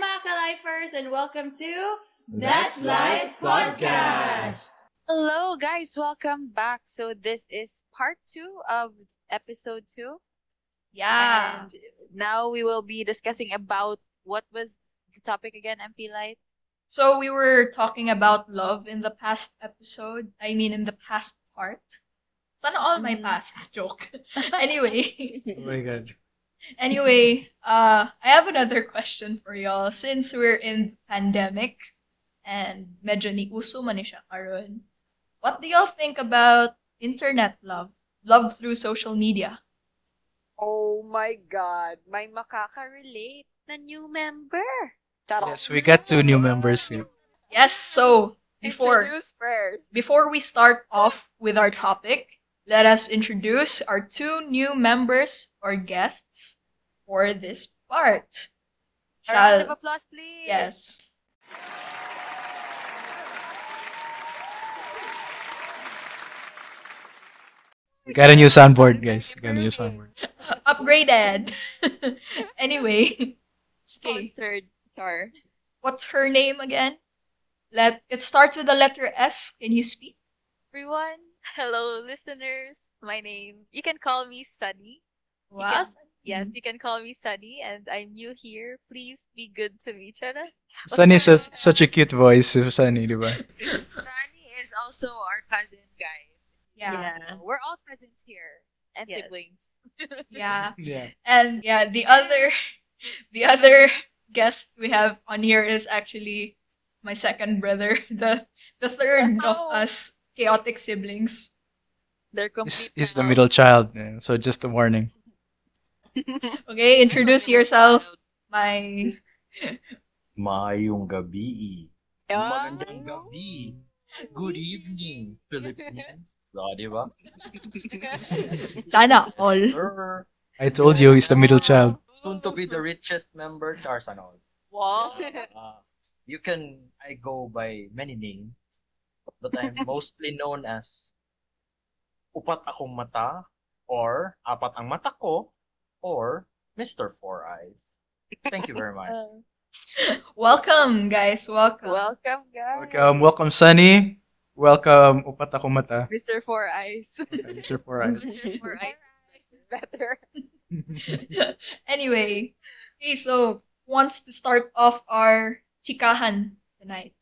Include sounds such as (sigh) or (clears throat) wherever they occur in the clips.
mga ka-lifers, and welcome to That's Life Podcast. Hello, guys. Welcome back. So this is part two of episode two. Yeah. And now we will be discussing about what was the topic again, MP Light? So we were talking about love in the past episode. I mean, in the past part. Sana all my Mhm. past (laughs) joke. (laughs) anyway, Oh my god. Anyway, uh, I have another question for y'all. Since we're in pandemic and medyo ni uso man ni siya karon, what do y'all think about internet love? Love through social media. Oh my God. May makaka-relate na new member. Charot. Yes, we got two new members. here. Yes, so before Introduce first. Before we start off with our topic, let us introduce our two new members or guests for this part. A round of applause, please. yes. Got a new soundboard, guys. We got a new soundboard. (laughs) Upgraded. (laughs) anyway, Sponsored. Char. what's her name again? Let it starts with the letter S. Can you speak? everyone. Hello, listeners. My name, you can call me Sunny. Wow. Yes, mm-hmm. you can call me Sunny, and I'm new here. Please be good to me, Chana. (laughs) Sunny is such, such a cute voice. Sunny, di ba? (laughs) Sunny is also our cousin, guys. Yeah. We're all cousins here. And Yes. siblings. (laughs) Yeah. Yeah. And yeah, the other the other guest we have on here is actually my second brother, the the third of Oh. us chaotic siblings. They're complete. He's, he's the middle child. yeah, So just a warning. (laughs) Okay, introduce yourself, my (laughs) Maayong gabi. Ah. Magandang gabi. Good evening, (laughs) Philippines. So, di ba? sana all. Sir, I told you he's the middle child. soon to be the richest member, Chars and all. Wow. Uh, you can, I go by many names, but I'm mostly known as Upat Akong Mata, or Apat Ang Mata Ko, or Mr. Four Eyes. Thank you very much. (laughs) Welcome, guys. Welcome. Welcome, guys. Welcome, welcome, Sunny. Welcome, upat ako mata. Mr. Four Eyes. (laughs) Mr. Four Eyes. Mr. Four Eyes is better. (laughs) anyway, okay, so wants to start off our chikahan tonight.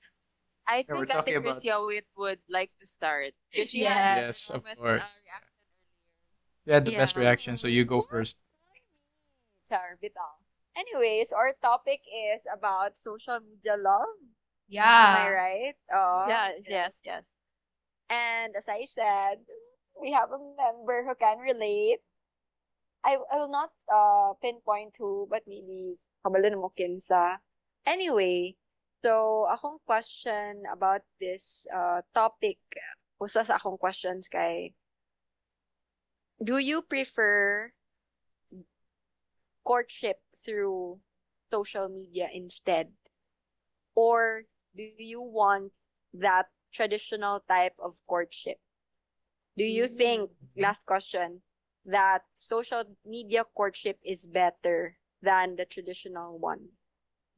I Yeah, we're think Ate talking about- would, would like to start. Because she Yes. had Yes, of famous, uh, course. reaction You had the Yeah. best reaction, so you go first. Char, bitaw. Anyways, our topic is about social media love. Yeah. Am I right? Oh, Yes, yes, yes. And as I said, we have a member who can relate. I, I will not uh pinpoint who, but maybe kabalo na mo kinsa. Anyway, so akong question about this uh topic, usa sa akong questions kay, do you prefer courtship through social media instead? Or do you want that traditional type of courtship? Do you think, last question, that social media courtship is better than the traditional one?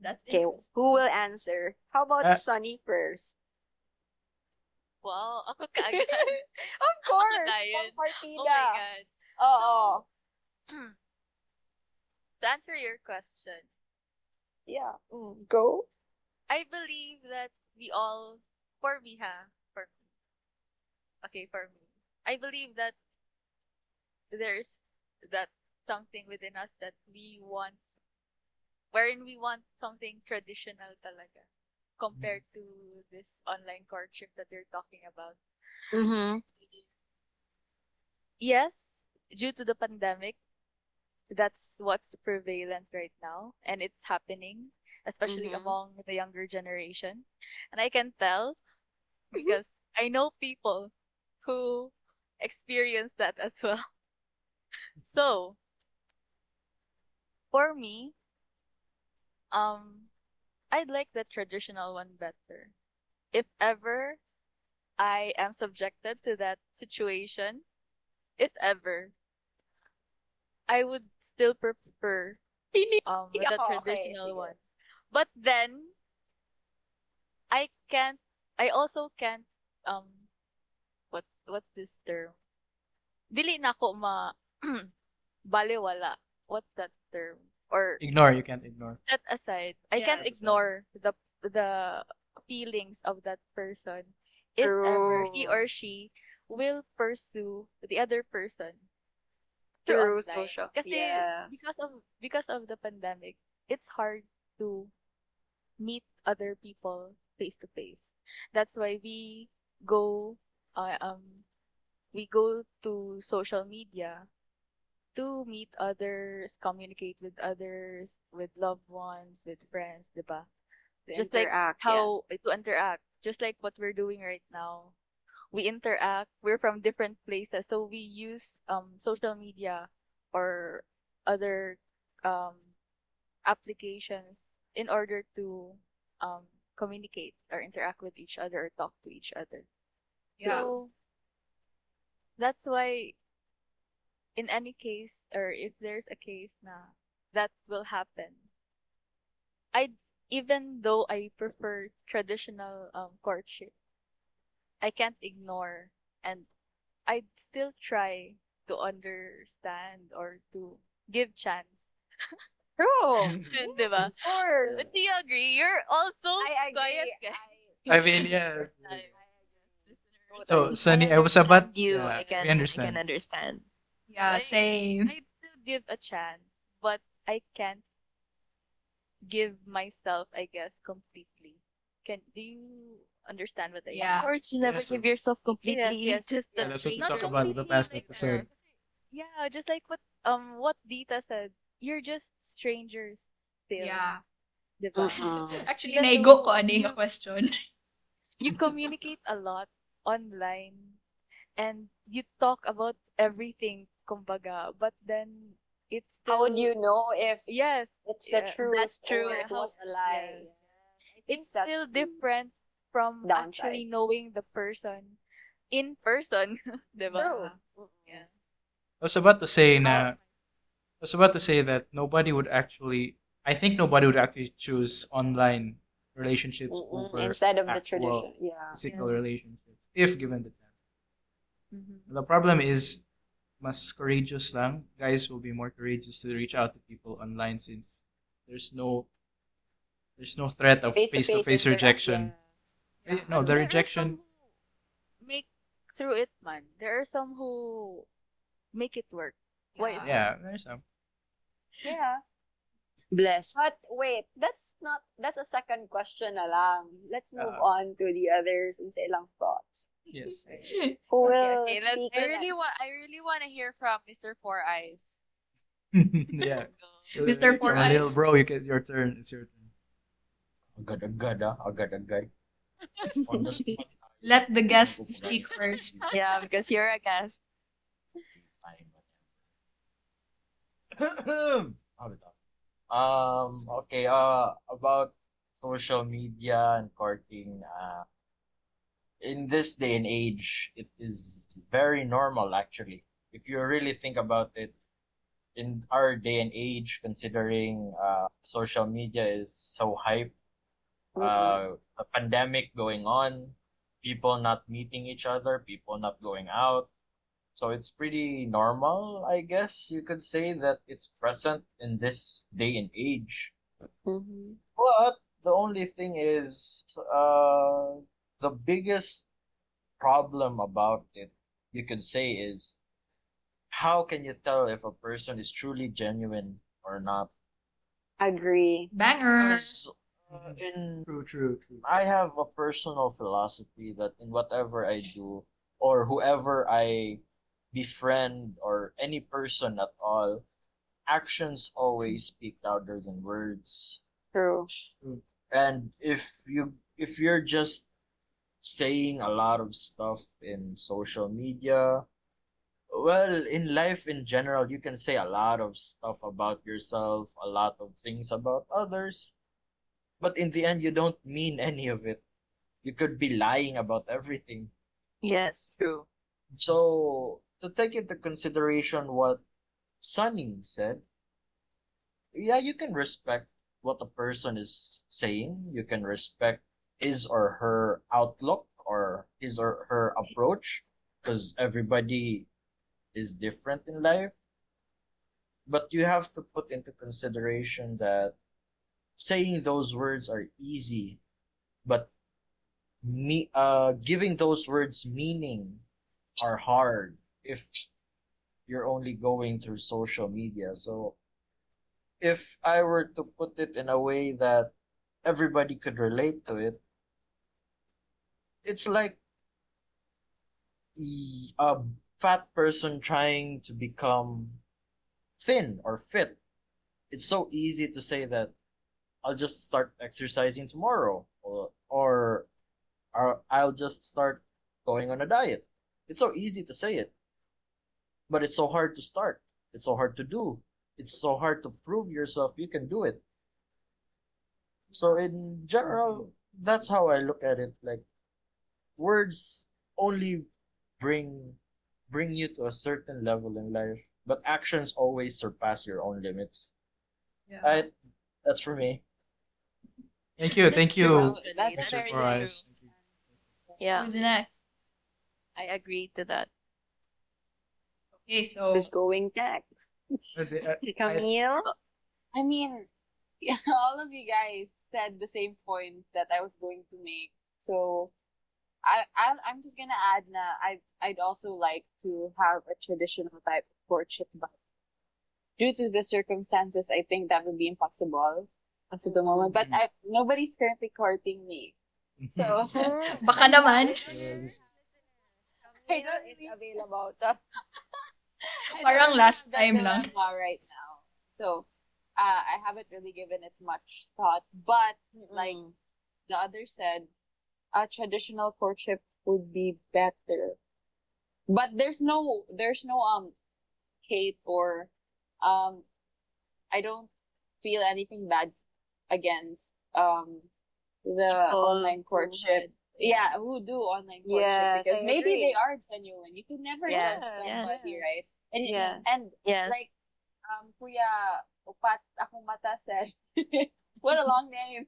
That's Okay, who will answer? How about Uh, Sunny first? Wow, ako kaagad. Of course! tayo. Pang oh partida. my God. Oo. (clears throat) To answer your question, Yeah. Mm, go. I believe that we all, for me ha, for me. Okay, for me. I believe that there's that something within us that we want, wherein we want something traditional talaga, compared to this online courtship that you're talking about. Mm-hmm. Yes, due to the pandemic, that's what's prevalent right now, and it's happening, especially Mhm. among the younger generation. And I can tell because I know people who experience that as well. (laughs) So, for me, um, I'd like the traditional one better. If ever I am subjected to that situation, if ever, I would still prefer um the Ako, (laughs) okay, traditional sige. one. But then I can't I also can't um what what's this term? Dili na ko ma (clears throat) balewala. What's that term? Or Ignore, you can't ignore. set aside. I Yeah, can't that's ignore the the feelings of that person if ever he or she will pursue the other person Through social. Kasi Yes. because of because of the pandemic, it's hard to meet other people face to face. That's why we go uh, um we go to social media to meet others, communicate with others, with loved ones, with friends, diba? To Just like interact, how to interact, just like what we're doing right now. We interact. We're from different places, so we use um social media or other um applications in order to um communicate or interact with each other or talk to each other. Yeah. So that's why in any case or if there's a case na that will happen, I even though I prefer traditional um courtship, I can't ignore and I'd still try to understand or to give chance. True. (laughs) (laughs) Diba? Of course. Do you agree? You're also I quiet agree. guy. I mean, yeah. (laughs) Listener. So, Sunny, I was about. you. yeah, I can we understand. I can understand. Yeah, I- same. I still give a chance, but I can't give myself, I guess, completely. Can do you understand what I Yeah. Of course, you never Yeah, so- give yourself completely. Yes, yes, just Yeah, that's what we straight talked about in the past like, episode. Yeah, just like what um what Dita said. You're just strangers still. Yeah. Diba? Mm-mm. (laughs) Actually, Even naigo though ko ani nga you- question. (laughs) you communicate a lot online and you talk about everything, kumbaga, but then it's still How would you know if Yes, it's the Yeah, truth that's true. or it How- was a lie? yes. I think it's still different from actually knowing the person in person, (laughs) diba? True. Yes. I was about to say na. I was about to say that nobody would actually. I think nobody would actually choose online relationships Mm-mm. over Instead of the actual tradition. Yeah. physical relationships if given the chance. Mhm. The problem is, mas courageous lang. Guys will be more courageous to reach out to people online since there's no there's no threat of face to face interact- rejection. yeah. Eh, No, the there rejection. make through it, man. There are some who make it work. Wait, Yeah, there's some. Yeah. Bless. But wait, that's not that's a second question na lang. Let's move Uh, on to the others and say lang thoughts. Yes. Who (laughs) will Okay, let's, I really want I really want to hear from Mr. Four Eyes. (laughs) yeah. (laughs) Mr. Four Come on, little Eyes. bro, you get your turn. It's your turn. Agad-agad ah. Agad-agad. On the spot. Let the guest speak first. Yeah, because you're a guest. How we talk? Um, okay, uh, about social media and courting, uh, in this day and age, it is very normal actually. If you really think about it, in our day and age, considering uh, social media is so hype, uh, a pandemic going on, people not meeting each other, people not going out. So it's pretty normal, I guess you could say that it's present in this day and age. Mhm. But the only thing is, uh, the biggest problem about it, you could say, is how can you tell if a person is truly genuine or not? Agree. Banger. Because uh, in True, true, true. I have a personal philosophy that in whatever I do or whoever I befriend or any person at all, actions always speak louder than words. True. And if you if you're just saying a lot of stuff in social media, well, in life in general, you can say a lot of stuff about yourself, a lot of things about others, but in the end, you don't mean any of it. You could be lying about everything. Yes, true. So, to take into consideration what Sunny said, yeah, you can respect what the person is saying. You can respect his or her outlook or his or her approach because everybody is different in life. But you have to put into consideration that saying those words are easy, but me uh giving those words meaning are hard if you're only going through social media. So if I were to put it in a way that everybody could relate to it, it's like a fat person trying to become thin or fit. It's so easy to say that I'll just start exercising tomorrow or or, or I'll just start going on a diet. It's so easy to say it, but it's so hard to start. It's so hard to do. It's so hard to prove yourself you can do it. So in general, that's how I look at it. Like words only bring bring you to a certain level in life, but actions always surpass your own limits. Yeah. Right? That's for me. Thank you, thank you, That's Mr. very Four true. Yeah, Who's next? I agree to that. Okay, so Who's going next? That's it. Uh, (laughs) I- Camille? I mean, (laughs) all of you guys said the same point that I was going to make. So, I, I I'm just gonna add na I I'd also like to have a traditional type of courtship, but due to the circumstances, I think that would be impossible as of the moment. But I nobody's currently courting me, (laughs) so (laughs) baka (laughs) naman. Yes. Camille is available. I Parang last have that time lang. right now. So, uh, I haven't really given it much thought. But like Mm. the other said, a traditional courtship would be better. But there's no there's no um hate or um I don't feel anything bad against um the People online courtship. had- Yeah, who do online courtship Yes, because I maybe agree. they are genuine. You can never Yes, judge yes. somebody, right? And Yeah. and Yes. like um Kuya Upat Akong Mata said, (laughs) what a long name.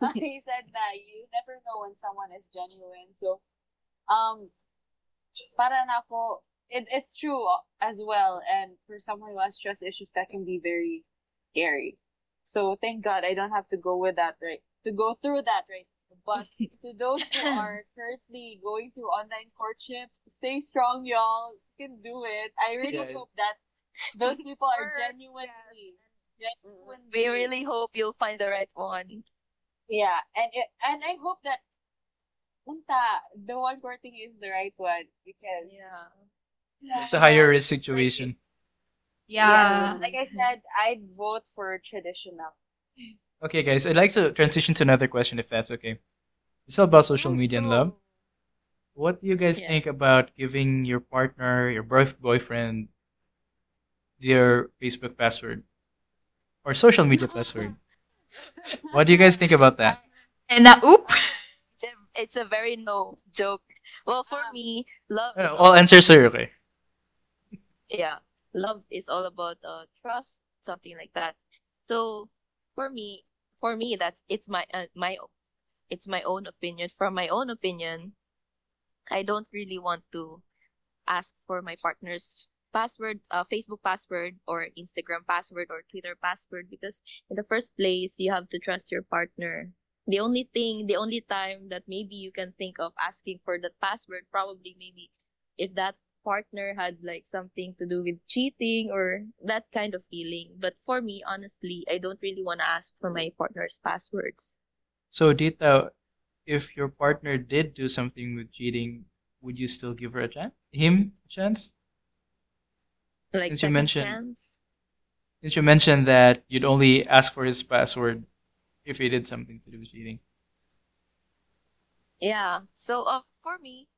(laughs) (laughs) he said that you never know when someone is genuine. So um para na ako it, it's true as well and for someone who has trust issues that can be very scary. So thank God I don't have to go with that right to go through that right. But (laughs) to those who are currently going through online courtship, stay strong, y'all. You can do it. I really Yes. hope that those people are Or- genuinely, genuinely. We really hope you'll find the right one. Yeah, and it, and I hope that unta, the one courting is the right one because Yeah. It's a higher risk situation. Yeah. Like I said, I'd vote for traditional. Okay, guys, I'd like to transition to another question if that's okay. It's all about social media and love. What do you guys Yes. think about giving your partner, your birth boyfriend, their Facebook password or social media password? What do you guys think about that? And na oop. It's a, it's a very no joke. Well, for me, love is Uh, all answers are okay. yeah, love is all about uh, trust, something like that. So for me, for me, that's it's my uh, my it's my own opinion. From my own opinion, I don't really want to ask for my partner's password, uh, Facebook password, or Instagram password, or Twitter password because in the first place, you have to trust your partner. The only thing, the only time that maybe you can think of asking for that password, probably maybe if that partner had like something to do with cheating or that kind of feeling. But for me, honestly, I don't really want to ask for my partner's passwords. So, Dita, if your partner did do something with cheating, would you still give her a chance? Him a chance? Like Since you second mentioned- chance. Since you mentioned that you'd only ask for his password if he did something to do with cheating. Yeah. So uh, for me,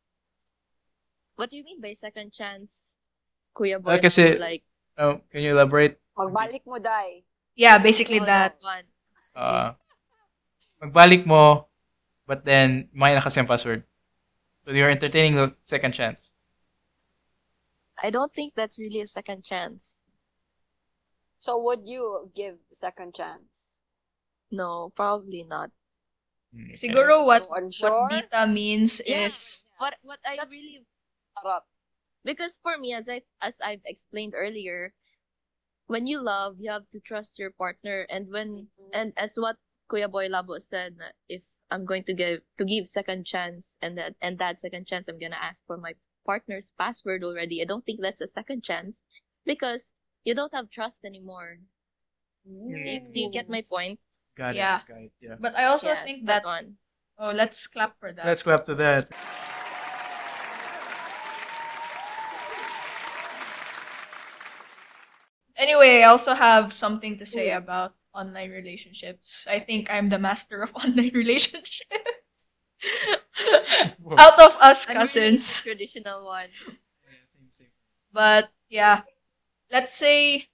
what do you mean by second chance, Kuya Boy? Ah, kasi- like Oh, can you elaborate? Magbalik mo, Day. Yeah, basically oh, that. one. Uh, magbalik mo, but then may na kasi ang password. So you're entertaining the second chance. I don't think that's really a second chance. So would you give second chance? No, probably not. Hmm, okay. Siguro what So unsure? what Dita means Yeah. is What what I That's- really Harap. because for me as I as I've explained earlier, when you love, you have to trust your partner and when and as what Kuya Boy Labo said na if I'm going to give to give second chance and that and that second chance I'm gonna ask for my partner's password already. I don't think that's a second chance because you don't have trust anymore. Do you, do you get my point? Got Yeah. it. Got it. Yeah. but I also Yes, think that that one. oh let's clap for that. Let's clap to that. Anyway, I also have something to say about online relationships. I think I'm the master of (laughs) online relationships. Whoa. Out of us I'm really cousins. traditional one. Yeah, same, same. But yeah, let's say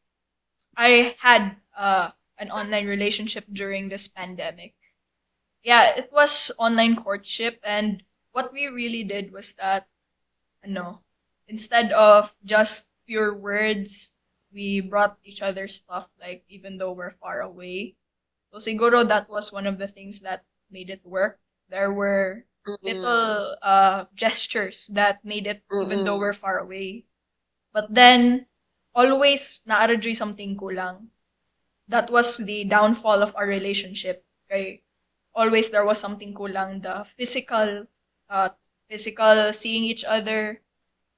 I had uh, an online relationship during this pandemic. Yeah, it was online courtship, and what we really did was that, no, instead of just pure words, we brought each other stuff, like even though we're far away. So siguro that was one of the things that made it work. There were little uh gestures that made it even though we're far away. But then always naarajoy something kulang. That was the downfall of our relationship. Okay? Always there was something kulang. The physical uh physical seeing each other,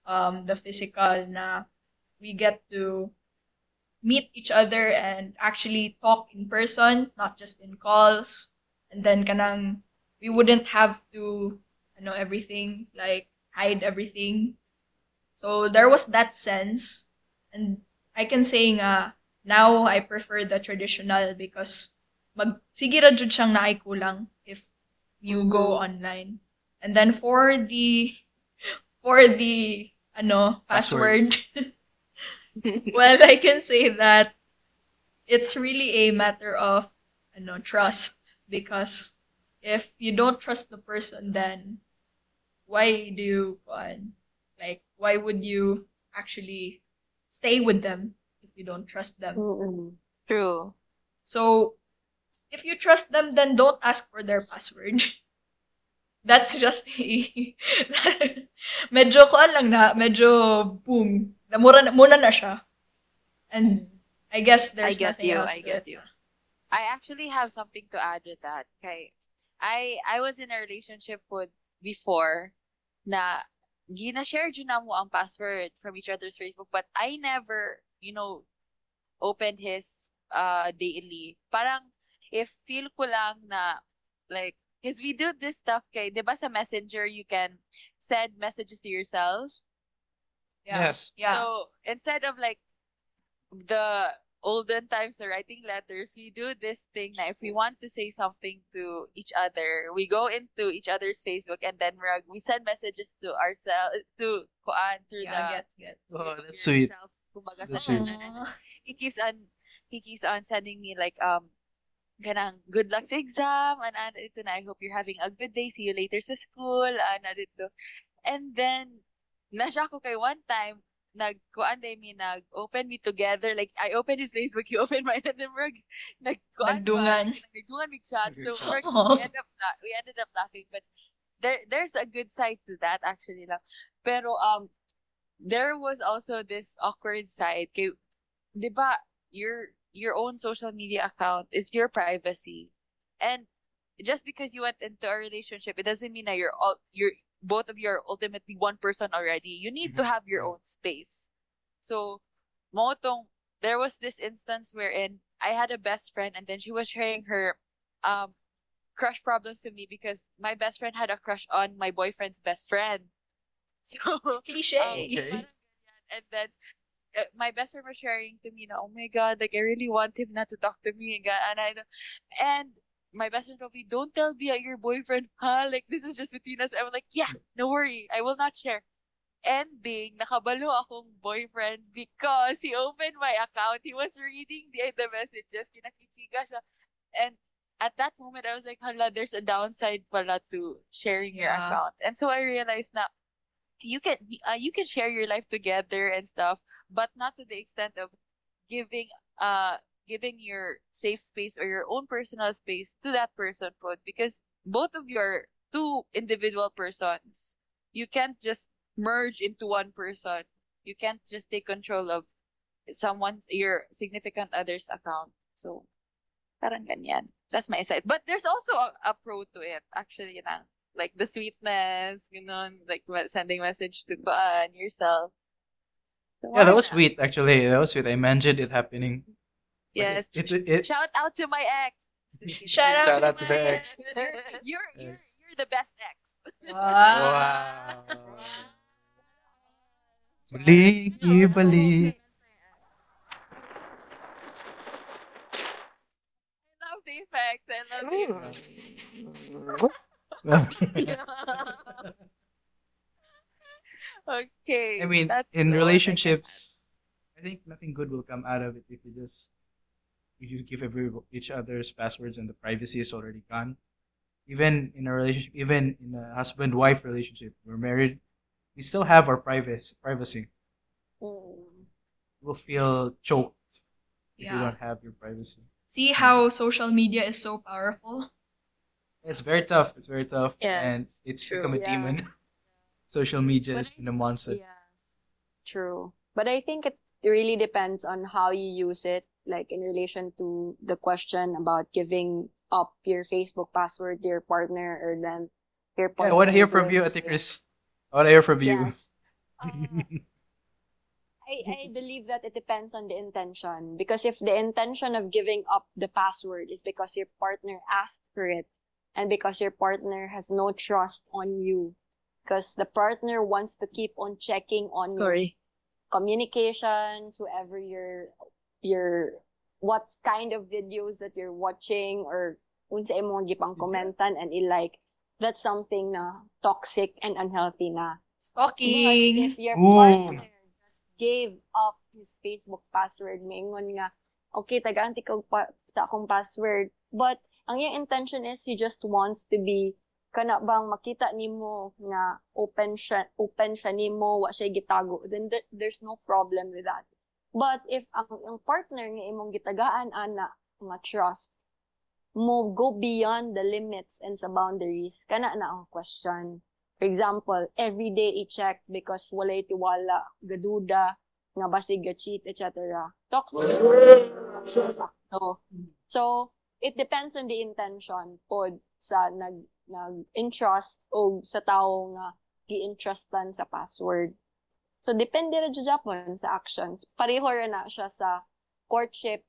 um the physical na we get to meet each other and actually talk in person, not just in calls. And then kanang we wouldn't have to you know everything like hide everything. So there was that sense. And i can say nga now i prefer the traditional because mag sige ra jud siyang if you go mm-hmm. online. And then for the for the ano password, (laughs) well i can say that it's really a matter of ano trust because if you don't trust the person then why do you uh, like why would you actually stay with them if you don't trust them True. so if you trust them then don't ask for their password (laughs) that's just a (laughs) medyo kuan lang na medyo boom namura na, muna na siya and I guess there's I get nothing you. else I to get it. you. I actually have something to add with that. Okay. I I was in a relationship with before na gina-share dyan na mo ang password from each other's Facebook but I never, you know, opened his uh daily. Parang if feel ko lang na like because we do this stuff kay, 'di ba sa Messenger you can send messages to yourself. yeah. Yes. yeah So instead of like the olden times the writing letters, we do this thing na if we want to say something to each other, we go into each other's Facebook and then we're- we send messages to ourselves to kuan through yeah the get get. Oh, that's sweet. kumbaga That's sa sweet. He keeps on he keeps on sending me like um ganang good luck sa exam and ano ito na I hope you're having a good day. See you later sa school ano dito and then nasya ko kay one time nagkuan day mi nag-open me together like I open his Facebook he (laughs) open mine and then we're nagkuan Nagdungan. ba? nagdungan big chat so we're, Aw. we ended up la- we ended up laughing but there there's a good side to that actually lang pero um there was also this awkward side kay 'di ba your your own social media account is your privacy and just because you went into a relationship it doesn't mean that you're all you're both of you are ultimately one person already you need to Mhm. have your own space so mo tong there was this instance wherein I had a best friend and then she was sharing her um crush problems to me because my best friend had a crush on my boyfriend's best friend (laughs) so cliche um, Okay. And then, uh, my best friend was sharing to me na, oh my God, like, I really want him not to talk to me. And, and, I, and my best friend told me, don't tell me your boyfriend, ha? Like, this is just between us. I was like, yeah, no worry. I will not share. Ending, nakabalo akong boyfriend because he opened my account. He was reading the, the messages. Kinakichika siya. And at that moment, I was like, hala, there's a downside pala to sharing your Yeah. account. And so I realized na you can uh, you can share your life together and stuff, but not to the extent of giving uh giving your safe space or your own personal space to that person po because both of you are two individual persons. You can't just merge into one person. You can't just take control of someone's your significant other's account. So parang ganyan. That's my side. But there's also a, a pro to it actually na like the sweetness, you know, like sending message to uh, yourself. So Yeah, that was not? sweet. Actually, that was sweet. I imagined it happening. But Yes. It, it, it, Shout out to my ex. Shout out Shout to out to my the ex. ex. You're you're you're, you're the best ex. Wow. Wow. Balik, ibalik. I love the effects. I love the effects. okay. I mean, in all I relationships, I think nothing good will come out of it if you just if you give every each other's passwords and the privacy is already gone. Even in a relationship, even in a husband-wife relationship, we're married, we still have our privacy. Privacy. We'll feel choked if you don't have your privacy. See how social media is so powerful? It's very tough. It's very tough, Yes, and it's true. become a Yeah. demon. (laughs) Social media But has been a monster. Yeah, true. But I think it really depends on how you use it, like in relation to the question about giving up your Facebook password to your partner or then your Yeah, partner. I want to hear from you, doing Ate Chris. I want to hear from you. Yes. Um, (laughs) I, I believe that it depends on the intention. Because if the intention of giving up the password is because your partner asked for it and because your partner has no trust on you, because the partner wants to keep on checking on your communications, whoever you're, your what kind of videos that you're watching or unsa imong gipang mm-hmm. commentan and i-like, that's something na toxic and unhealthy na. But Stalking. if your Ooh. partner just gave up his Facebook password, mingon nga, okay, taganti ko pa, sa akong password. But, ang yung intention is, he just wants to be, kana bang makita nimo nga open siya, open siya nimo, wa siya gitago, then th- there's no problem with that. But if ang, ang partner nga imong gitagaan, ana, nga trust, mo go beyond the limits and sa boundaries, kana na ang question. For example, every day i-check because walay tiwala, gaduda, nga basig ga-cheat, etc. Toxic. So, so, it depends on the intention pod sa nag nag-entrust o sa tao nga gi-entrustan sa password. So, depende ra jud Japon sa actions. Pareho ra na siya sa courtship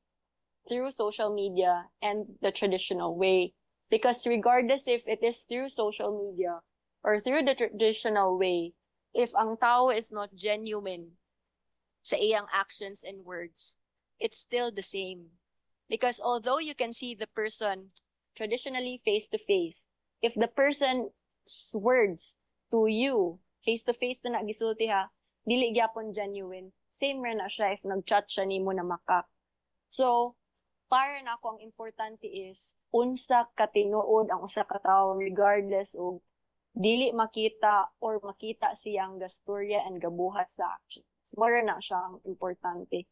through social media and the traditional way. Because regardless if it is through social media or through the traditional way, if ang tao is not genuine sa iyang actions and words, it's still the same. Because although you can see the person traditionally face to face, if the person's words to you face to face na nagisulti ha, dili gyapon genuine, same ra na siya if nag-chat siya nimo na makak. So, para na ako ang importante is unsa ka tinuod ang usa ka tawo regardless og dili makita or makita siyang gastorya and gabuhat sa actions. Mura na siya ang importante.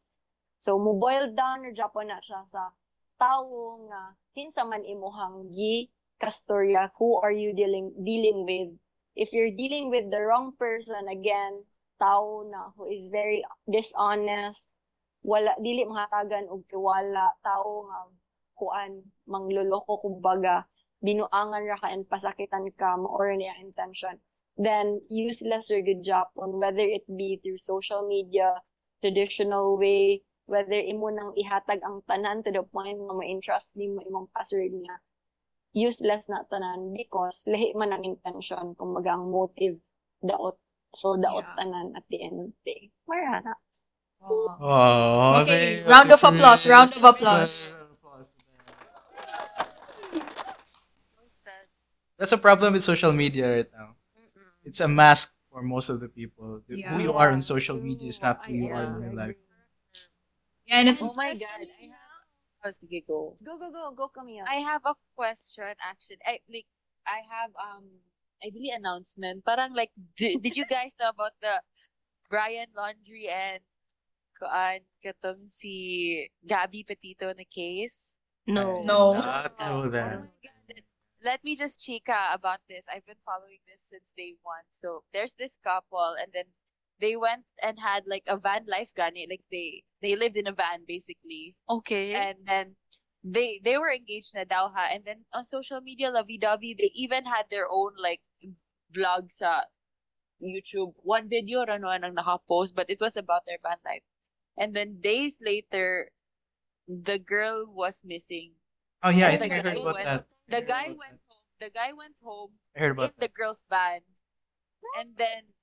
So, mo boil down or Japan na siya sa tawo nga kinsa man imuhang gi kastorya, who are you dealing dealing with? If you're dealing with the wrong person, again, tao na who is very dishonest, wala dili mahatagan og tiwala, tao nga kuan mangloloko kumbaga binuangan ra ka and pasakitan ka mo or niya intention. Then useless or good job on whether it be through social media traditional way whether imo nang ihatag ang tanan to the point nga ma-entrust nimo imong password niya. Useless na tanan because lahi man ang intention kumbaga ang motive daot so daot Yeah. tanan at the end of the day marana Oh, Okay, thank round of applause, round of applause. Round of applause. That's a problem with social media right now. It's a mask for most of the people. Yeah. Who you are on social media is not who you are in real life. Yeah, and it's Oh my god. I have I was thinking go. go go go go Camille I have a question actually. I like I have um I believe announcement. Parang like did, did you guys know about the Brian Laundrie and kuan katong si Gabby Petito na case? No. No. Not ah, know Oh that. Let me just chica uh, about this. I've been following this since day one. So there's this couple, and then they went and had like a van life gani. Like they they lived in a van basically, Okay. and then they they were engaged na daw ha. And then on social media, lovey-dovey, they even had their own like vlog sa YouTube. One video ra no ang naka-post, but it was about their band life. And then days later, the girl was missing. Oh yeah, I think the I heard guy about went- that. The guy went home. The guy went home I heard about in the girl's van. And then,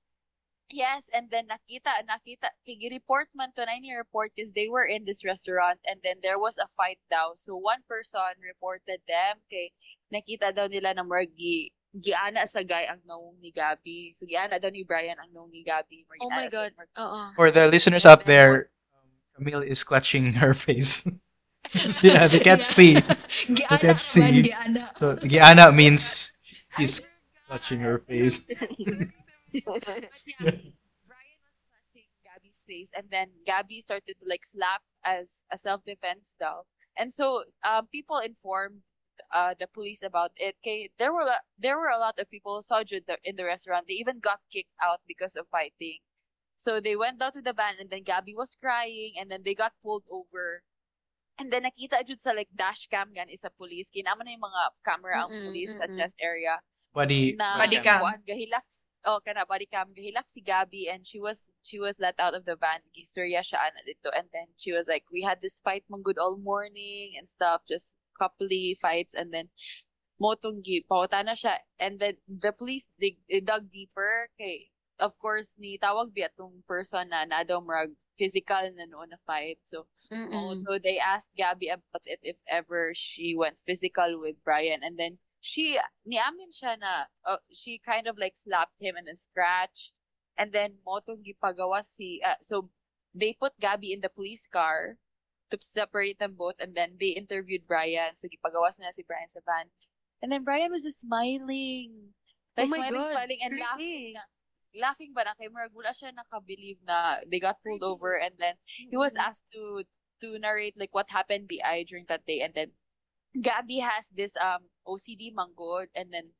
yes, and then nakita, nakita, report man to ni report because they were in this restaurant and then there was a fight daw. So one person reported them kay nakita daw nila na more gi, giana sa guy ang naong ni Gabby. So giana daw ni Brian ang naong ni Gabby. more Oh my giana sa God. more- Oo. For the listeners out there, um, Camille is clutching her face. (laughs) So, yeah, they can't see. (laughs) Giana can't see. man, giana. So, Giana means she's (laughs) clutching her face. But yeah, Brian was touching Gabby's face, and then Gabby started to like slap as a self defense daw. And so, um, people informed uh the police about it. Okay, there were a- there were a lot of people who saw Jude in the restaurant. They even got kicked out because of fighting. So they went down to the van, and then Gabby was crying, and then they got pulled over. And then nakita jud sa like dash cam gan isa police. Kinama na yung mga camera ang Mm-mm, police sa mm-mm. chest area Body, na Body cam. kuan, gahilak s- oh kana body cam gahilak si Gabby and she was she was let out of the van gistorya siya ana dito and then she was like we had this fight man good all morning and stuff just coupley fights and then motong gi pauta na siya and then the police dig, eh, dug deeper kay of course ni tawag bi atong person na na daw murag physical na noon na fight so Mm-mm. so they asked Gabby about it if ever she went physical with Brian. And then she, niamin siya na, uh, she kind of like slapped him and then scratched. And then motong gipagawa si, uh, so they put Gabby in the police car to separate them both. And then they interviewed Brian. So gipagawas na si Brian sa van. And then Brian was just smiling. Like Oh my smiling, God, smiling, and laughing. Creepy. Na, laughing ba na kay Murag wala siya nakabelieve na they got pulled over and then he was asked to to narrate like what happened BI during that day and then Gabby has this um OCD manggod and then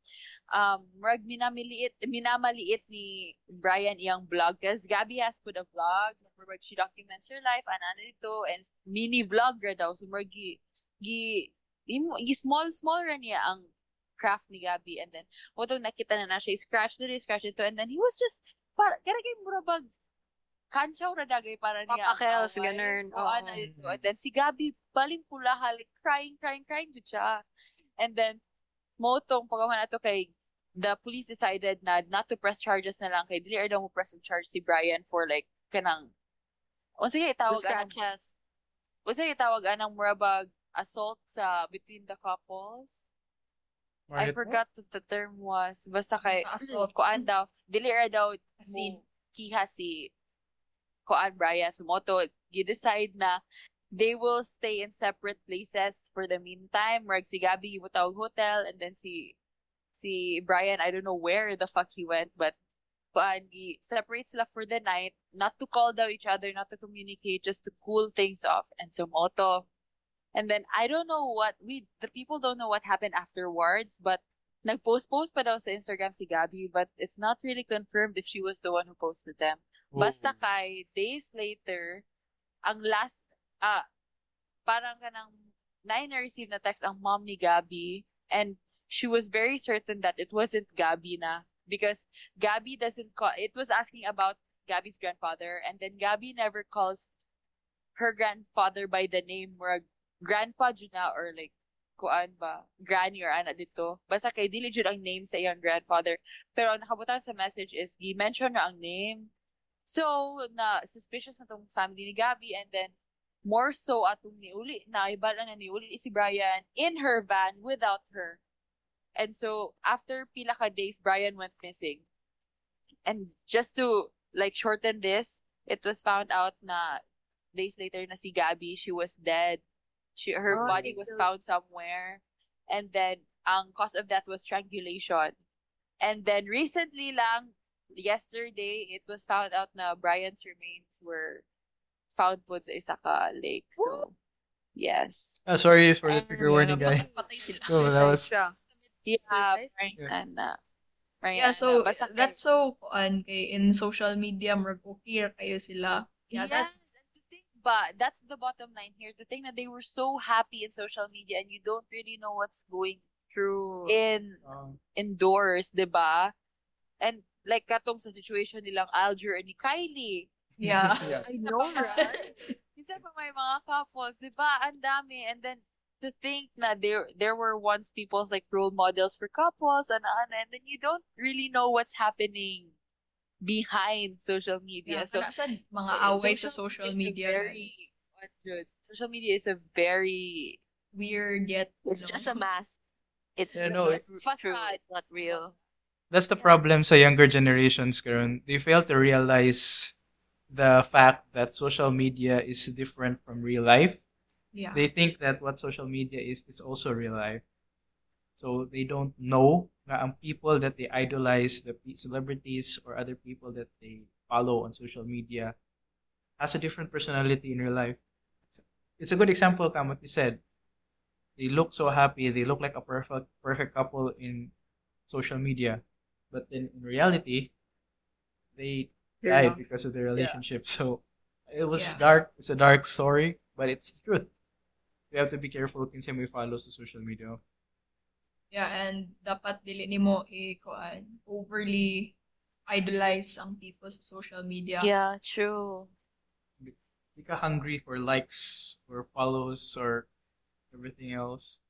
um murag minamaliit minamaliit ni Brian iyang vlog because Gabby has put a vlog murag she documents her life ana dito and mini vlog ra daw so murag gi gi, gi small small ra niya ang craft ni Gabby and then Moto nakita na na siya scratch dito scratch dito and then he was just para kaya kay murabag kansyaw ra dagay para niya Papakels, ganun. Oo, Oo. ana dito. And then si Gabby baling pula halik crying crying crying jud siya and then motong pagaman ato kay the police decided na not to press charges na lang kay dili daw mo press charge si Brian for like kanang o sige The itawag anang scratches. o sige itawag anang murabag assault sa between the couples I forgot what the term was. Basta kay, Basta assault. kuan daw, dili ra daw Sin. mo kiha si kuan Brian Sumoto. Gi-decide na they will stay in separate places for the meantime. Rag si Gabby gibutawag hotel and then si si Brian, I don't know where the fuck he went, but kuan gi separate sila for the night, not to call daw each other, not to communicate, just to cool things off. And Sumoto, And then I don't know what we the people don't know what happened afterwards, but nag-post-post pa daw sa Instagram si Gabby, but it's not really confirmed if she was the one who posted them. Basta kay days later, ang last ah parang kanang na receive na text ang mom ni Gabby and she was very certain that it wasn't Gabby na because Gabby doesn't call it was asking about Gabby's grandfather and then Gabby never calls her grandfather by the name murag grandpa jud na or like kuan ba granny or ana dito. Basta kay dili jud ang name sa iyang grandfather. Pero ang nakabutang sa message is gi-mention na ang name. So na suspicious na tong family ni Gabby and then more so atong niuli na ibala na niuli si Brian in her van without her and so after pila ka days Brian went missing and just to like shorten this it was found out na days later na si Gabby she was dead she her Oh, body was found somewhere and then ang cause of death was strangulation and then recently lang yesterday it was found out na Brian's remains were found po sa isa ka lake. So, yes. Ah, sorry for the And, trigger warning, yeah, guy. patay sila. (laughs) Oh, that was Yeah, Yeah. na na. Prank Yeah, so na. Basta that's so kuan kay in social media murag okay ra kayo sila. Yeah, yes, that and to think but that's the bottom line here. To think that they were so happy in social media and you don't really know what's going True. in um, indoors, 'di ba? And like katong sa situation nilang Alger and ni Kylie. yeah. (laughs) yeah. I know, right? (laughs) Minsan pa may mga couples, 'di ba? Ang dami and then to think that there there were once people's like role models for couples and and, and then you don't really know what's happening behind social media. Yeah, so kana sad mga Uh, away sa social media. Very, what? Social media is a very weird yet It's know. just a mask. It's Yeah, it's no, not it- true, it's not real. That's the Yeah. problem sa younger generations karon. They fail to realize the fact that social media is different from real life. Yeah. They think that what social media is is also real life. So they don't know na ang people that they idolize, the celebrities or other people that they follow on social media has a different personality in real life. It's a good example, Kam, what you said. They look so happy, they look like a perfect perfect couple in social media. But then in reality, they They're died because of their relationship. So it was Yeah. dark. It's a dark story, but it's the truth. We have to be careful kinsa may follow sa social media. Yeah, and dapat dili nimo i-kuan overly idolize ang people sa social media. Yeah, true. Di ka hungry for likes or follows or everything else.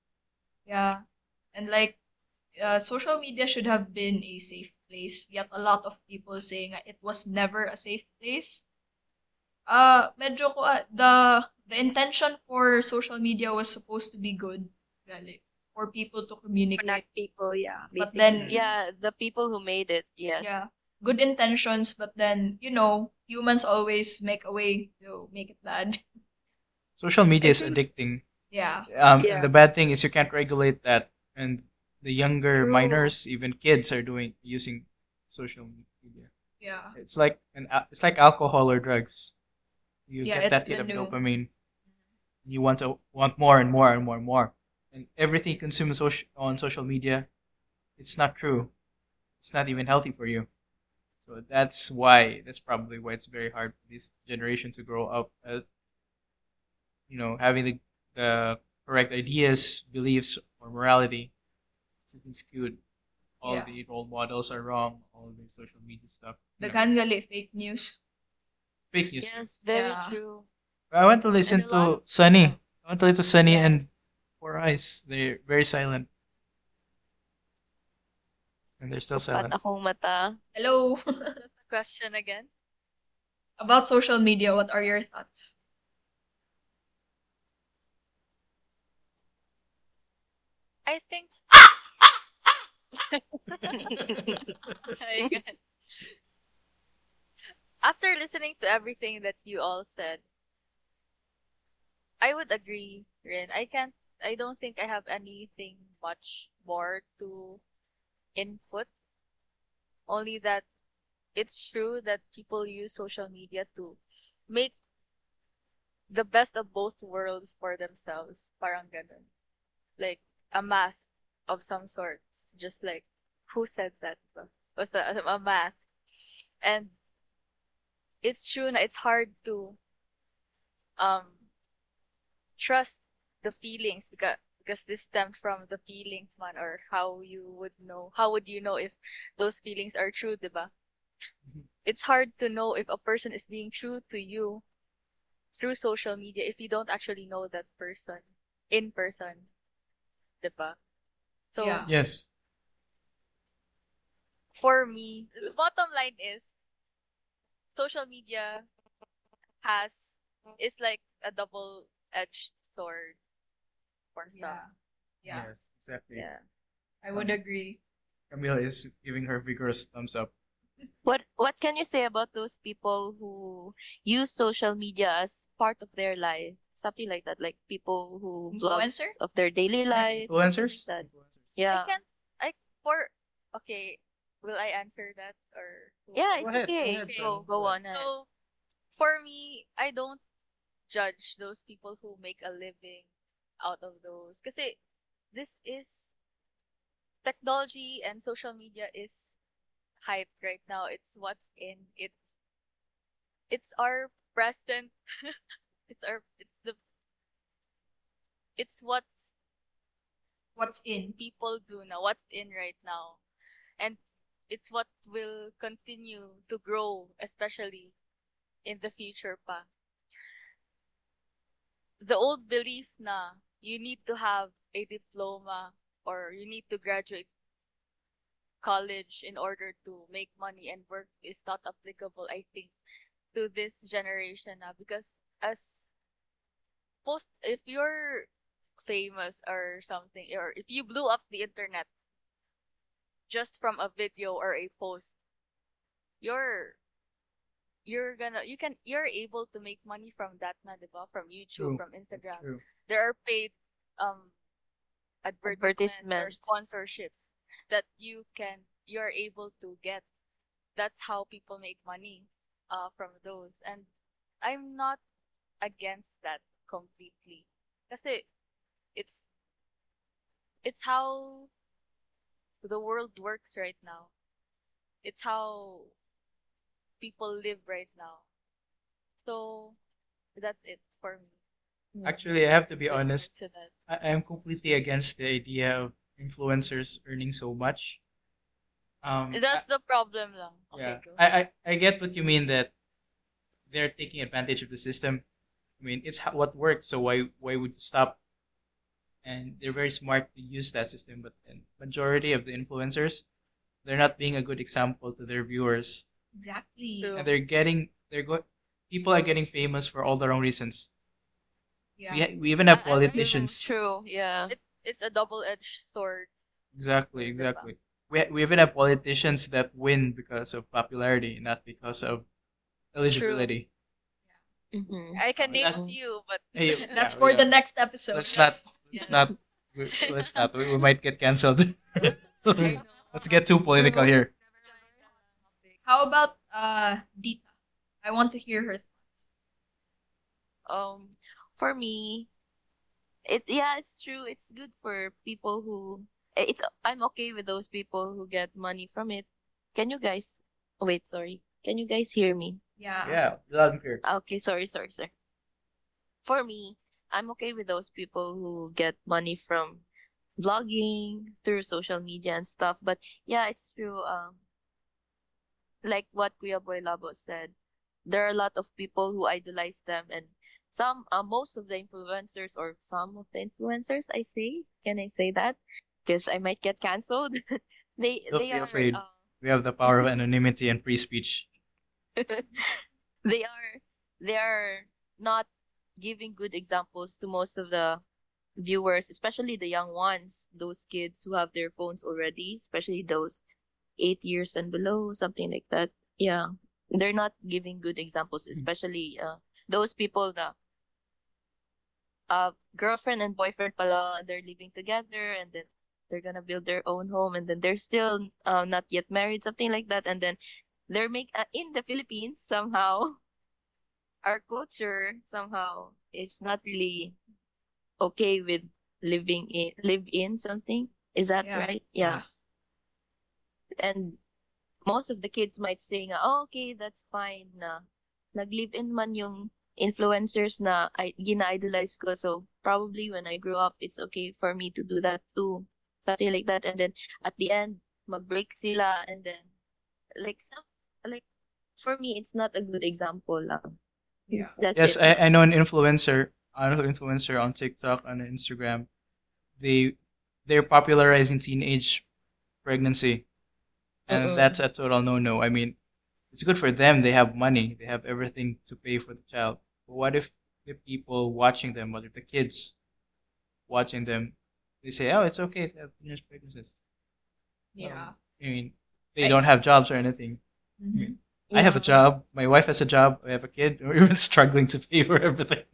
Yeah. And like uh, social media should have been a safe place, yet a lot of people saying it was never a safe place. Uh medyo ko ah, the the intention for social media was supposed to be good, gali, for people to communicate. Connect people, yeah. But then Yeah, the people who made it, yes. Yeah. Good intentions, but then, you know, humans always make a way to make it bad. Social media is addicting. Yeah. Um, Yeah. the bad thing is you can't regulate that, and the younger True. minors, even kids, are doing using social media. Yeah. It's like an it's like alcohol or drugs. You Yeah, get that hit of new- dopamine. You want to want more and more and more and more, and everything consumed soci- on social media, it's not true. It's not even healthy for you. So that's why that's probably why it's very hard for this generation to grow up, uh, you know, having the the correct ideas, beliefs, or morality. It's been skewed. All Yeah. the role models are wrong. All the social media stuff. The know, fake news. Fake news. Yes, very Yeah. true. I went to listen And a lot- to Sunny. I went to listen to Sunny and Four Eyes. They're very silent. And they're still Upat silent. akong mata. Hello. (laughs) Question again? About social media, what are your thoughts? I think (laughs) Ayun. After listening to everything that you all said, I would agree, Rin. I can't, I don't think I have anything much more to input. Only that it's true that people use social media to make the best of both worlds for themselves. Parang ganun. Like, a mask of some sorts. Just like, who said that? Was a, a mask. And it's true na it's hard to um trust the feelings because because this stemmed from the feelings man or how you would know how would you know if those feelings are true diba it's hard to know if a person is being true to you through social media if you don't actually know that person in person diba so Yeah. Yes. for me, the bottom line is social media has is like a double edged sword for some. Yeah. Yes, exactly. Yeah. I would um, agree. Camille is giving her vigorous thumbs up. What what can you say about those people who use social media as part of their life? Something like that, like people who vlogs Influencer? of their daily life. Influencers? That- Influencers. Yeah. I can't I for okay, will I answer that or Yeah, it's ahead, go okay. ahead, So go Go on. ahead. So for me, I don't judge those people who make a living out of those. Kasi this is technology and social media is hype right now. It's what's in. It's it's our present. (laughs) it's our it's the it's what's What's in? people do now, what's in right now. And it's what will continue to grow, especially in the future pa. The old belief na you need to have a diploma or you need to graduate college in order to make money and work is not applicable, I think, to this generation now because as post if you're famous or something or if you blew up the internet just from a video or a post you're you're gonna you can you're able to make money from that na, diba? from YouTube True. from Instagram. there are paid um advertisements or sponsorships that you can you're able to get. That's how people make money uh from those. And I'm not against that completely. Kasi it's it's how the world works right now it's how people live right now so that's it for me Actually, I have to be With honest. to that. I am completely against the idea of influencers earning so much. Um, That's the problem lang. Okay, yeah, go. I, I I get what you mean that they're taking advantage of the system. I mean, it's what works, so why why would you stop? And they're very smart to use that system, but the majority of the influencers, they're not being a good example to their viewers, Exactly. True. and they're getting they're go people are getting famous for all the wrong reasons. Yeah. We ha- we even have I- I politicians. True, yeah. It, it's a double-edged sword. Exactly, exactly. We we even have politicians that win because of popularity, not because of eligibility. hmm I can name a few, but Hey, (laughs) That's yeah, for yeah. the next episode. Let's not. Let's not. we- Let's not. We, we might get cancelled. (laughs) let's get too political here. How about uh Dita? I want to hear her thoughts. Um, for me, it yeah, it's true. It's good for people who eh, it's I'm okay with those people who get money from it. Can you guys oh, wait, sorry. Can you guys hear me? Yeah. Yeah, loud and clear. Okay, sorry, sorry, sorry. For me, I'm okay with those people who get money from vlogging through social media and stuff. But yeah, it's true. Um, like what Kuya Boy Labo said, there are a lot of people who idolize them, and some, uh, most of the influencers or some of the influencers, I say, can I say that? Because I might get canceled. (laughs) they Don't they be are afraid. uh, We have the power of (laughs) anonymity and free speech. (laughs) they are they are not giving good examples to most of the viewers, especially the young ones, those kids who have their phones already, especially those eight years and below, something like that. Yeah, they're not giving good examples, especially uh, those people that uh girlfriend and boyfriend pala, they're living together and then they're gonna build their own home and then they're still uh, not yet married, something like that, and then they're make uh, in the Philippines somehow our culture somehow is not really okay with living in live in something. Is that Yeah. right? Yeah. And most of the kids might say nga, oh, okay, that's fine na nag-live in man yung influencers na I gina-idolize ko. So probably when I grow up, it's okay for me to do that too. Something like that. And then at the end, mag-break sila and then like some like for me it's not a good example lang. Yeah. That's yes, it. I, I know an influencer, another influencer on TikTok and Instagram. They they're popularizing teenage pregnancy, and Mm-mm. that's a total no no. I mean, it's good for them. They have money. They have everything to pay for the child. But what if the people watching them, what if the kids watching them, they say, "Oh, it's okay to have teenage pregnancies." Yeah. I mean, they I- don't have jobs or anything. Mhm. I have a job. My wife has a job. I have a kid. (laughs) We're even struggling to pay for everything.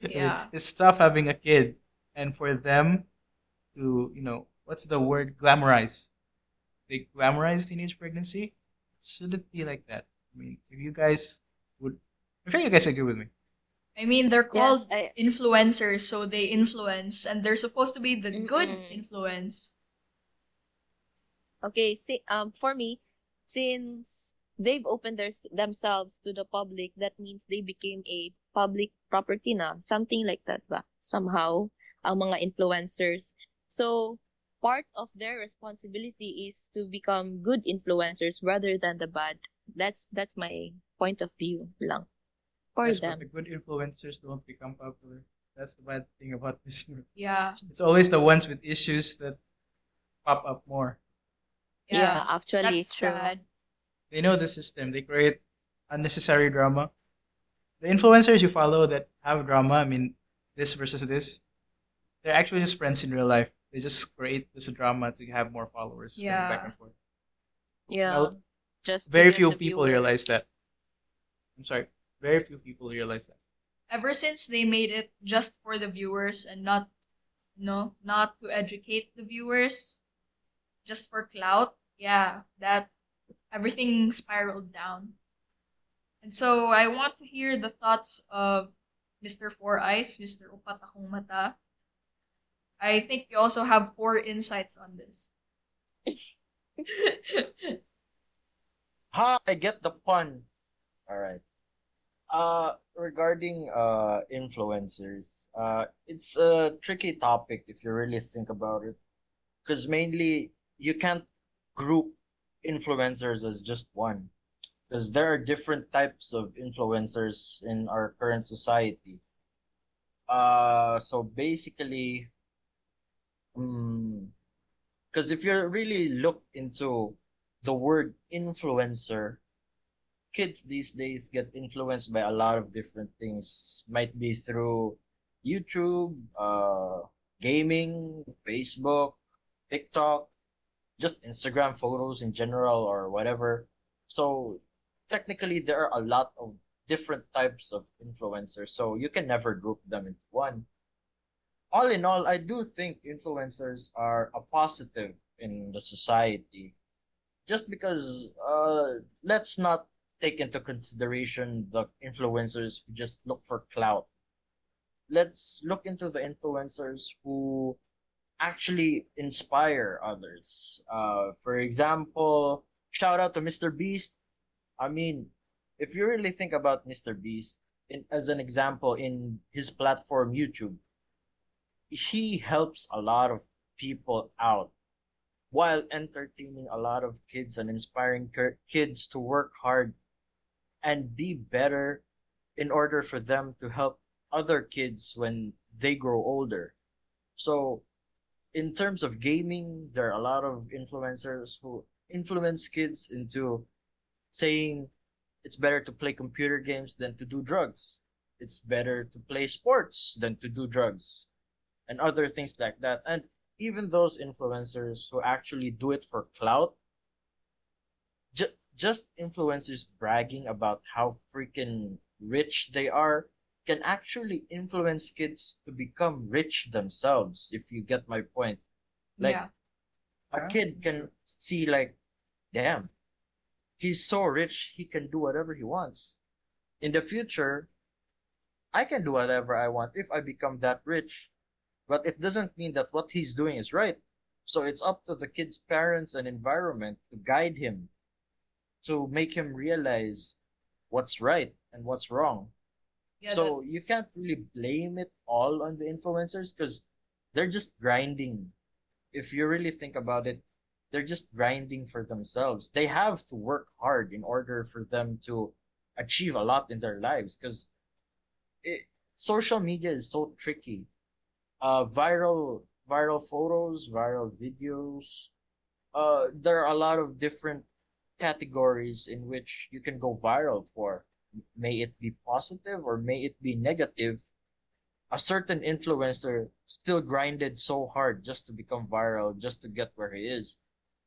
Yeah. (laughs) it's tough having a kid, and for them to, you know, what's the word? Glamorize. They glamorize teenage pregnancy. Should it be like that? I mean, if you guys would, I'm sure you guys agree with me. I mean, they're called Yes, I, influencers, so they influence, and they're supposed to be the good Mm-mm. influence. okay. See, um, for me, since they've opened their themselves to the public, that means they became a public property na, something like that ba? Somehow, ang mga influencers. So, part of their responsibility is to become good influencers rather than the bad. That's that's my point of view lang for Yes, but them. the good influencers don't become popular. That's the bad thing about this. Yeah. It's always the ones with issues that pop up more. Yeah, Yeah. actually, That's true. sad. They know the system. They create unnecessary drama. The influencers you follow that have drama, I mean, this versus this, they're actually just friends in real life. They just create this drama to have more followers. Yeah. Back and forth. Yeah, Well, just Very few people realize that. I'm sorry. Very few people realize that. Ever since they made it just for the viewers and not, no, not to educate the viewers, just for clout, yeah, that everything spiraled down. And so I want to hear the thoughts of Mr. Four Eyes, Mr. Upat. I think you also have four insights on this. Ha, I get the pun. All right. Uh, regarding uh influencers, uh, it's a tricky topic if you really think about it, because mainly you can't group influencers as just one, because there are different types of influencers in our current society. Uh, so basically, um, because if you really look into the word influencer, kids these days get influenced by a lot of different things. Might be through YouTube, uh, gaming, Facebook, TikTok, just Instagram photos in general or whatever. So technically there are a lot of different types of influencers, so you can never group them into one. All in all, I do think influencers are a positive in the society just because uh let's not take into consideration the influencers who just look for clout. Let's look into the influencers who actually inspire others. Uh for example, shout out to Mr. Beast. I mean, if you really think about Mr. Beast in, as an example in his platform YouTube, he helps a lot of people out while entertaining a lot of kids and inspiring kids to work hard and be better in order for them to help other kids when they grow older. So, in terms of gaming, there are a lot of influencers who influence kids into saying it's better to play computer games than to do drugs. It's better to play sports than to do drugs and other things like that. And even those influencers who actually do it for clout, ju- just influencers bragging about how freaking rich they are can actually influence kids to become rich themselves, if you get my point. Like, yeah. a Yeah, kid can see, like, damn, he's so rich, he can do whatever he wants. In the future, I can do whatever I want if I become that rich. But it doesn't mean that what he's doing is right. So it's up to the kid's parents and environment to guide him, to make him realize what's right and what's wrong. Yeah, so that's- you can't really blame it all on the influencers because they're just grinding. If you really think about it, they're just grinding for themselves. They have to work hard in order for them to achieve a lot in their lives because social media is so tricky. Uh, viral viral photos, viral videos. Uh, there are a lot of different categories in which you can go viral for. May it be positive or may it be negative. A certain influencer still grinded so hard just to become viral, just to get where he is.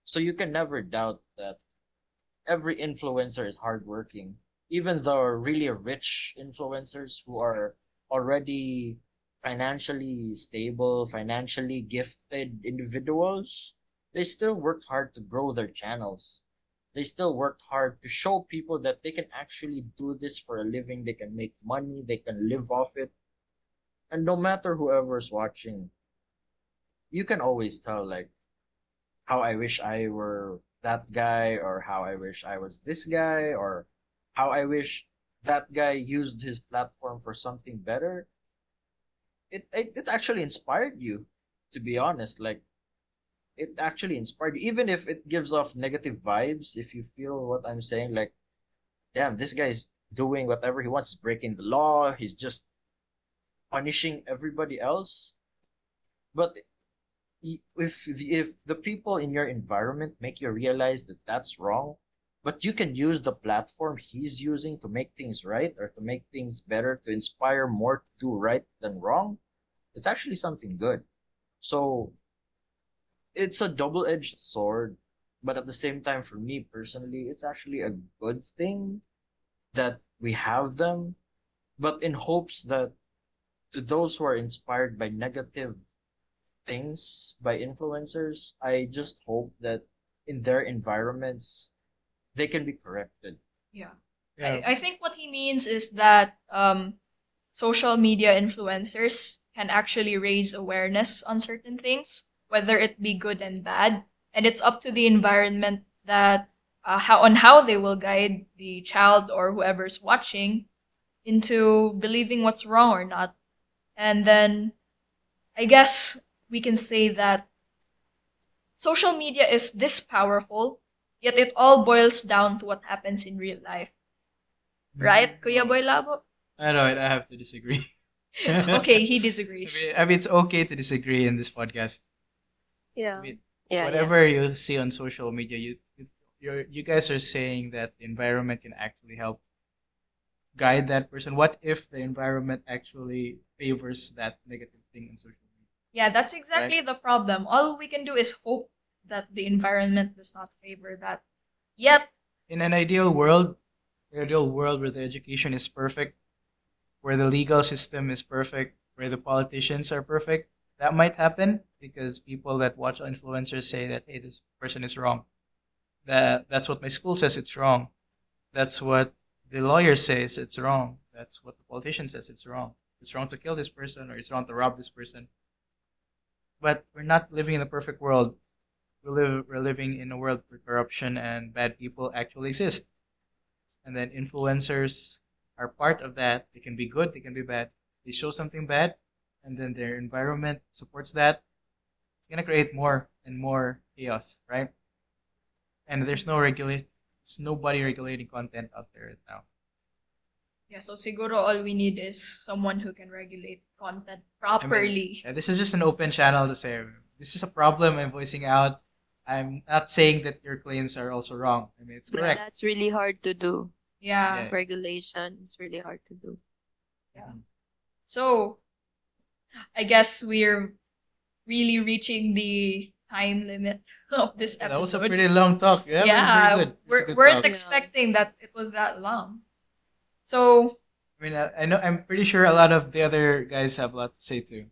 So you can never doubt that every influencer is hardworking. Even the really rich influencers who are already financially stable, financially gifted individuals, they still work hard to grow their channels. They still worked hard to show people that they can actually do this for a living, they can make money, they can live off it. And no matter whoever's watching, you can always tell like how I wish I were that guy or how I wish I was this guy or how I wish that guy used his platform for something better. It it, it actually inspired you, to be honest. Like it actually inspired you, even if it gives off negative vibes. If you feel what I'm saying, like, damn, this guy's doing whatever he wants, breaking the law, he's just punishing everybody else. But if if the people in your environment make you realize that that's wrong, but you can use the platform he's using to make things right or to make things better, to inspire more to do right than wrong, it's actually something good. So it's a double-edged sword, but at the same time, for me personally, it's actually a good thing that we have them, but in hopes that to those who are inspired by negative things by influencers, I just hope that in their environments they can be corrected. Yeah. Yeah. I, I think what he means is that um, social media influencers can actually raise awareness on certain things, whether it be good and bad, and it's up to the environment that uh, how on how they will guide the child or whoever's watching into believing what's wrong or not. And then I guess we can say that social media is this powerful, yet it all boils down to what happens in real life. Right, Kuya Boy Labo? I know it. I have to disagree. (laughs) okay, he (laughs) I disagrees. mean, I mean, it's okay to disagree in this podcast. Yeah. I mean, Yeah. whatever you see on social media, you you you guys are saying that the environment can actually help guide that person. What if the environment actually favors that negative thing on social media? Yeah, that's exactly the problem. All we can do is hope that the environment does not favor that. Yet, In an ideal world, an ideal world where the education is perfect, where the legal system is perfect, where the politicians are perfect, that might happen because people that watch influencers say that hey, this person is wrong. That that's what my school says it's wrong. That's what the lawyer says it's wrong. That's what the politician says it's wrong. It's wrong to kill this person or it's wrong to rob this person. But we're not living in a perfect world. We live, we're living in a world where corruption and bad people actually exist. And then influencers are part of that. They can be good, they can be bad. They show something bad, and then their environment supports that. It's gonna create more and more chaos, right? And there's no regulate, there's nobody regulating content out there right now. yeah, so siguro all we need is someone who can regulate content properly. Yeah, this is just an open channel to say this is a problem I'm voicing out. I'm not saying that your claims are also wrong. I mean, it's But correct. that's really hard to do. Yeah. Yeah. Regulation is really hard to do. Yeah. Mm-hmm. So, I guess we're really reaching the time limit of this episode. That was a pretty long talk. Yeah, yeah. We're, weren't talk. expecting that it was that long. So, I mean, I, I know. I'm pretty sure a lot of the other guys have a lot to say too.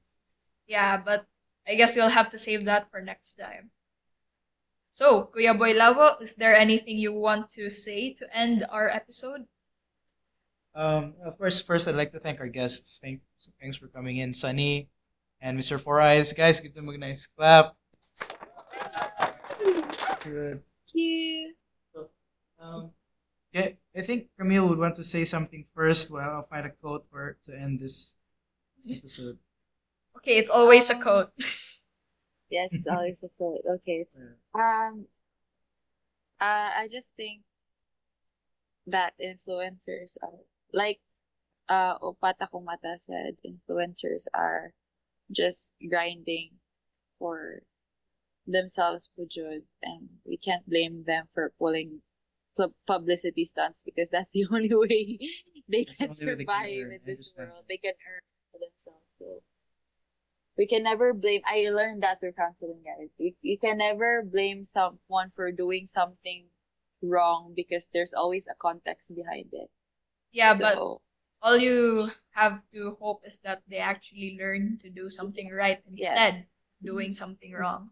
yeah, but I guess you'll have to save that for next time. So, Kuya Boy Labo, is there anything you want to say to end our episode? Um, of course, first I'd like to thank our guests. Thank, thanks for coming in, Sunny and Mr. Four Eyes. Guys, give them a nice clap. Good. Thank you. Um, yeah, I think Camille would want to say something first. While I'll find a quote for to end this episode. Okay, it's always a Um, quote. Yes, it's always a quote. (laughs) Okay. Yeah. Um, uh, I just think that influencers are like uh Opata Kumata said, influencers are just grinding for themselves good, and we can't blame them for pulling publicity stunts because that's the (laughs) only way they That's can only way they can survive in this world. They can earn for themselves. So we can never blame. I learned that through counseling, guys. You, you can never blame someone for doing something wrong because there's always a context behind it. Yeah, but all you have to hope is that they actually learn to do something right instead of doing something wrong.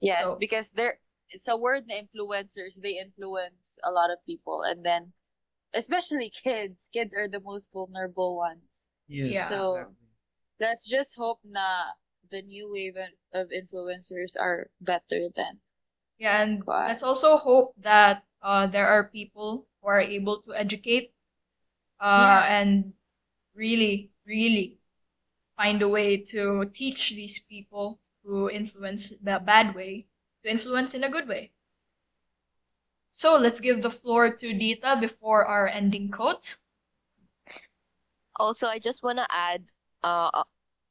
yeah, so- because there it's a word na influencers, they influence a lot of people. And then, especially kids, kids are the most vulnerable ones. Yes. Yeah. So- exactly. Let's just hope na the new wave of influencers are better than. Yeah, and Wow. let's also hope that uh, there are people who are able to educate uh, Yes. and really, really find a way to teach these people who influence the bad way to influence in a good way. So let's give the floor to Dita before our ending quote. Also, I just wanna add, uh,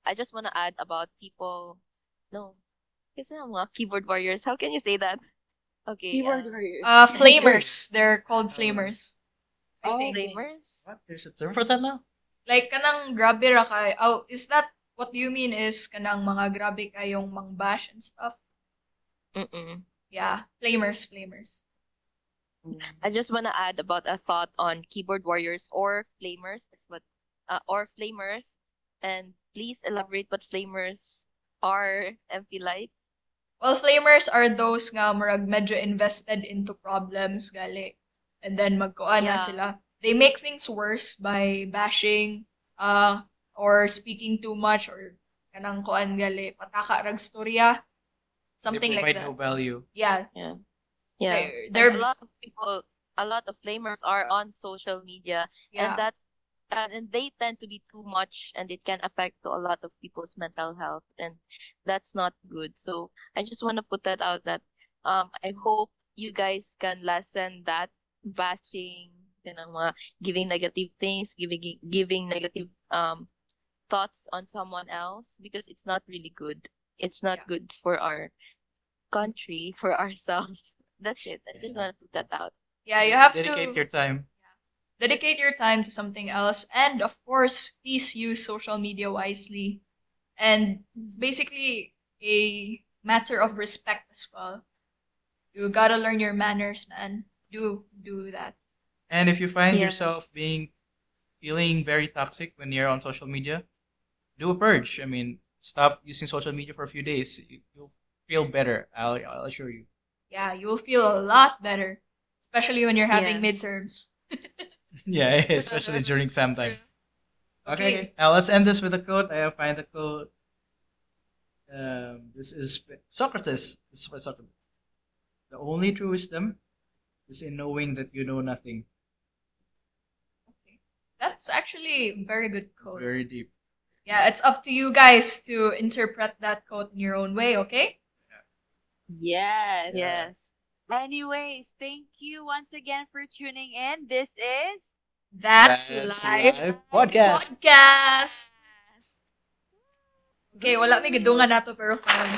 I just wanna add about people. No, kasi ang mga keyboard warriors. How can you say that? Okay. Keyboard uh, warriors. Uh, flamers. (laughs) They're called flamers. Oh, flamers. What? There's a term for that now? Like, kanang grabe ra kay, oh, is that, what do you mean is kanang mga grabe kayong mangbash and stuff? Mm-mm. Yeah, flamers, flamers. I just wanna add about a thought on keyboard warriors or flamers, is what, uh, or flamers, and please elaborate what flamers are. MP Light. Well, flamers are those nga murag medyo invested into problems gali. And then magkuan na Yeah. sila. They make things worse by bashing uh or speaking too much or kanang kuan gali pataka rag storya. Something they like provide that. no value. Yeah. Yeah. They're, And they're a lot of people, a lot of flamers are on social media, yeah. and that, and, and they tend to be too much, and it can affect to a lot of people's mental health, and that's not good. So I just want to put that out that um I hope you guys can lessen that bashing, ganang mga giving negative things, giving giving negative um thoughts on someone else because it's not really good. It's not Yeah. good for our country, for ourselves. (laughs) That's it. I just want to put that out. yeah, you have Dedicate to dedicate your time. Yeah. dedicate your time to something else and of course please use social media wisely and it's basically a matter of respect as well you gotta learn your manners man do do that And if you find Yes. yourself being feeling very toxic when you're on social media, do a purge. I mean, stop using social media for a few days. You- You'll feel better. I'll, I'll assure you. yeah you'll feel a lot better especially when you're having Yes. midterms (laughs) Yeah, (laughs) especially (laughs) during exam time. Okay, Okay. okay. Now let's end this with a quote. I have find the quote. Um, this is Socrates. This is for Socrates. The only true wisdom is in knowing that you know nothing. Okay. that's actually a very good It's very deep. yeah it's up to you guys to interpret that quote in your own way okay Yes. Yes. Anyways, thank you once again for tuning in. This is that's, That's life Life Podcast. podcast okay wala may gadungan nato pero fine